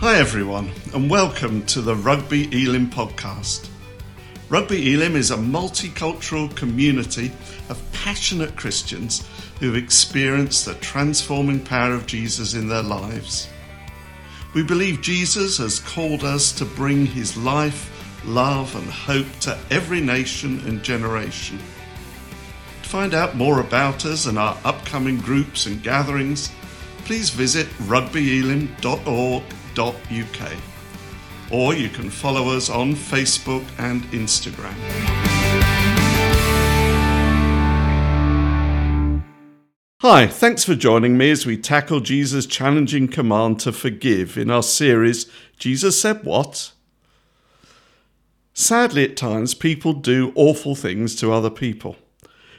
Hi, everyone, and welcome to the Rugby Elim podcast. Rugby Elim is a multicultural community of passionate Christians who've experienced the transforming power of Jesus in their lives. We believe Jesus has called us to bring his life, love, and hope to every nation and generation. To find out more about us and our upcoming groups and gatherings, please visit rugbyelim.org www.ecc.uk. Or you can follow us on Facebook and Instagram. Hi, thanks for joining me as we tackle Jesus' challenging command to forgive in our series, Jesus Said What? Sadly, at times, people do awful things to other people,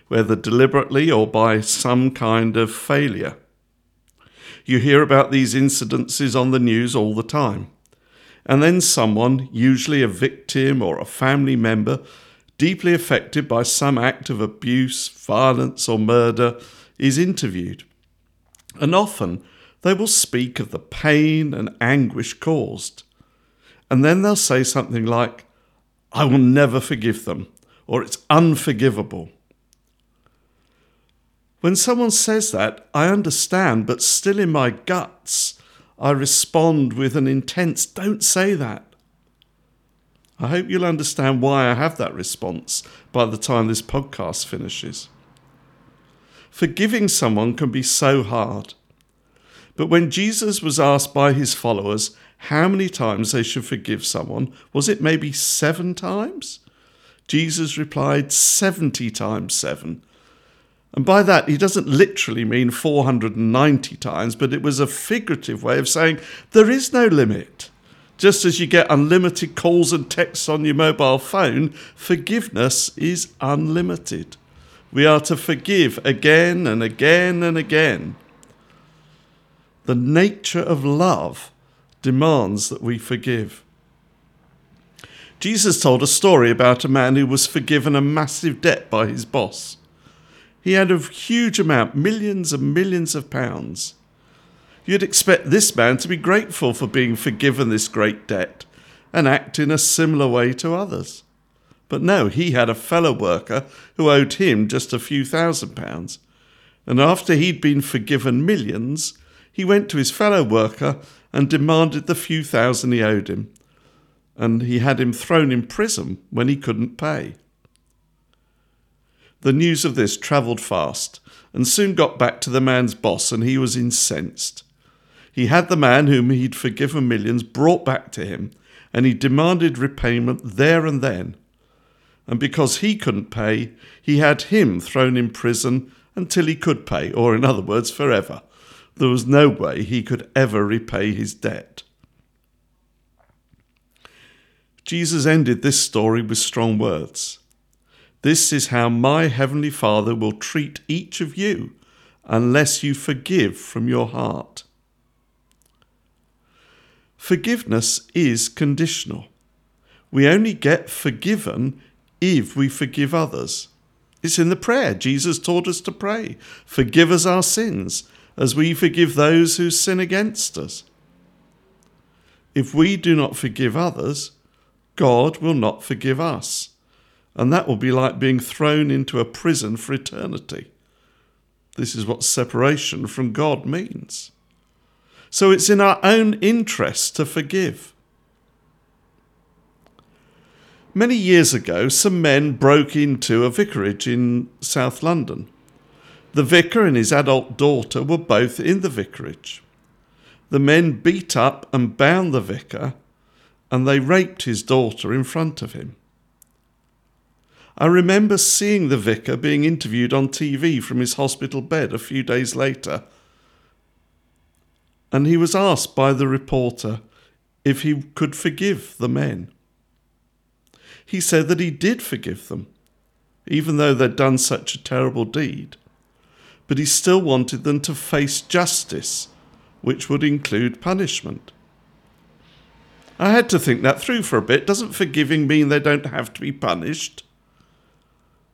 whether deliberately or by some kind of failure. You hear about these incidences on the news all the time. And then someone, usually a victim or a family member, deeply affected by some act of abuse, violence, or murder, is interviewed. And often they will speak of the pain and anguish caused. And then they'll say something like, I will never forgive them, or it's unforgivable. When someone says that, I understand, but still in my guts, I respond with an intense, don't say that. I hope you'll understand why I have that response by the time this podcast finishes. Forgiving someone can be so hard. But when Jesus was asked by his followers how many times they should forgive someone, was it maybe seven times? Jesus replied, 70 times seven and by that, he doesn't literally mean 490 times, but it was a figurative way of saying there is no limit. Just as you get unlimited calls and texts on your mobile phone, forgiveness is unlimited. We are to forgive again and again and again. The nature of love demands that we forgive. Jesus told a story about a man who was forgiven a massive debt by his boss. He had a huge amount, millions and millions of pounds. You'd expect this man to be grateful for being forgiven this great debt and act in a similar way to others. But no, he had a fellow worker who owed him just a few thousand pounds. And after he'd been forgiven millions, he went to his fellow worker and demanded the few thousand he owed him. And he had him thrown in prison when he couldn't pay. The news of this travelled fast and soon got back to the man's boss, and he was incensed. He had the man whom he'd forgiven millions brought back to him, and he demanded repayment there and then. And because he couldn't pay, he had him thrown in prison until he could pay, or in other words, forever. There was no way he could ever repay his debt. Jesus ended this story with strong words. This is how my heavenly Father will treat each of you unless you forgive from your heart. Forgiveness is conditional. We only get forgiven if we forgive others. It's in the prayer. Jesus taught us to pray, Forgive us our sins, as we forgive those who sin against us. If we do not forgive others, God will not forgive us and that will be like being thrown into a prison for eternity. This is what separation from God means. So it's in our own interest to forgive. Many years ago, some men broke into a vicarage in South London. The vicar and his adult daughter were both in the vicarage. The men beat up and bound the vicar, and they raped his daughter in front of him. I remember seeing the vicar being interviewed on TV from his hospital bed a few days later. And he was asked by the reporter if he could forgive the men. He said that he did forgive them, even though they'd done such a terrible deed. But he still wanted them to face justice, which would include punishment. I had to think that through for a bit. Doesn't forgiving mean they don't have to be punished?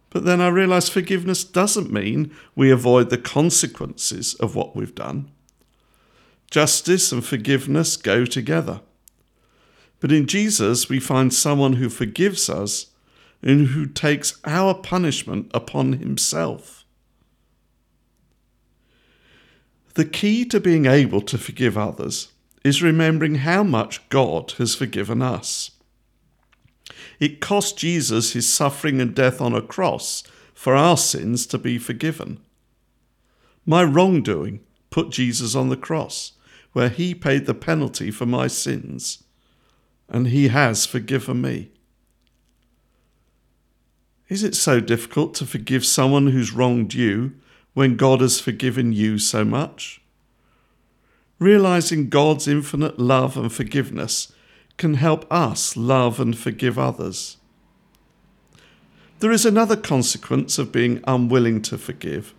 But then I realised forgiveness doesn't mean we avoid the consequences of what we've done. Justice and forgiveness go together. But in Jesus, we find someone who forgives us and who takes our punishment upon himself. The key to being able to forgive others is remembering how much God has forgiven us. It cost Jesus his suffering and death on a cross for our sins to be forgiven. My wrongdoing put Jesus on the cross, where he paid the penalty for my sins, and he has forgiven me. Is it so difficult to forgive someone who's wronged you when God has forgiven you so much? Realizing God's infinite love and forgiveness can help us love and forgive others. There is another consequence of being unwilling to forgive,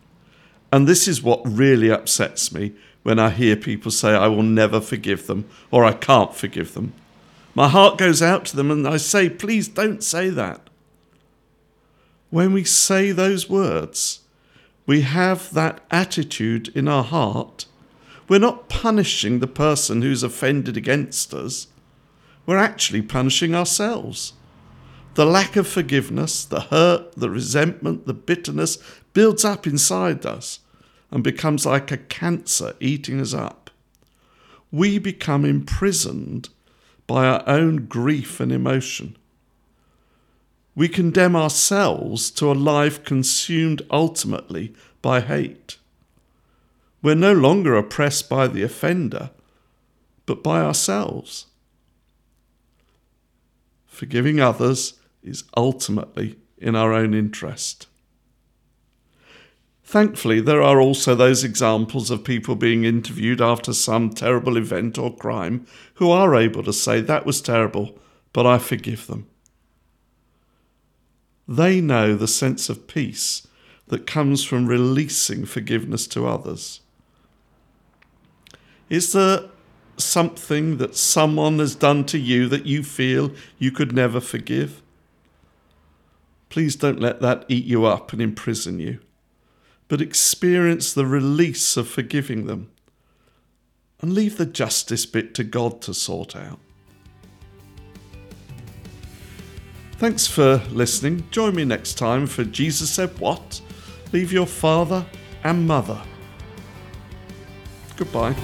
and this is what really upsets me when I hear people say, I will never forgive them or I can't forgive them. My heart goes out to them and I say, please don't say that when we say those words, we have that attitude in our heart. We're not punishing the person who's offended against us, we're actually punishing ourselves. The lack of forgiveness, the hurt, the resentment, the bitterness builds up inside us and becomes like a cancer eating us up. We become imprisoned by our own grief and emotion we condemn ourselves to a life consumed ultimately by hate. We're no longer oppressed by the offender, but by ourselves. Forgiving others is ultimately in our own interest. Thankfully, there are also those examples of people being interviewed after some terrible event or crime who are able to say, That was terrible, but I forgive them. They know the sense of peace that comes from releasing forgiveness to others. Is there something that someone has done to you that you feel you could never forgive? Please don't let that eat you up and imprison you, but experience the release of forgiving them and leave the justice bit to God to sort out. Thanks for listening. Join me next time for Jesus Said What? Leave your father and mother. Goodbye.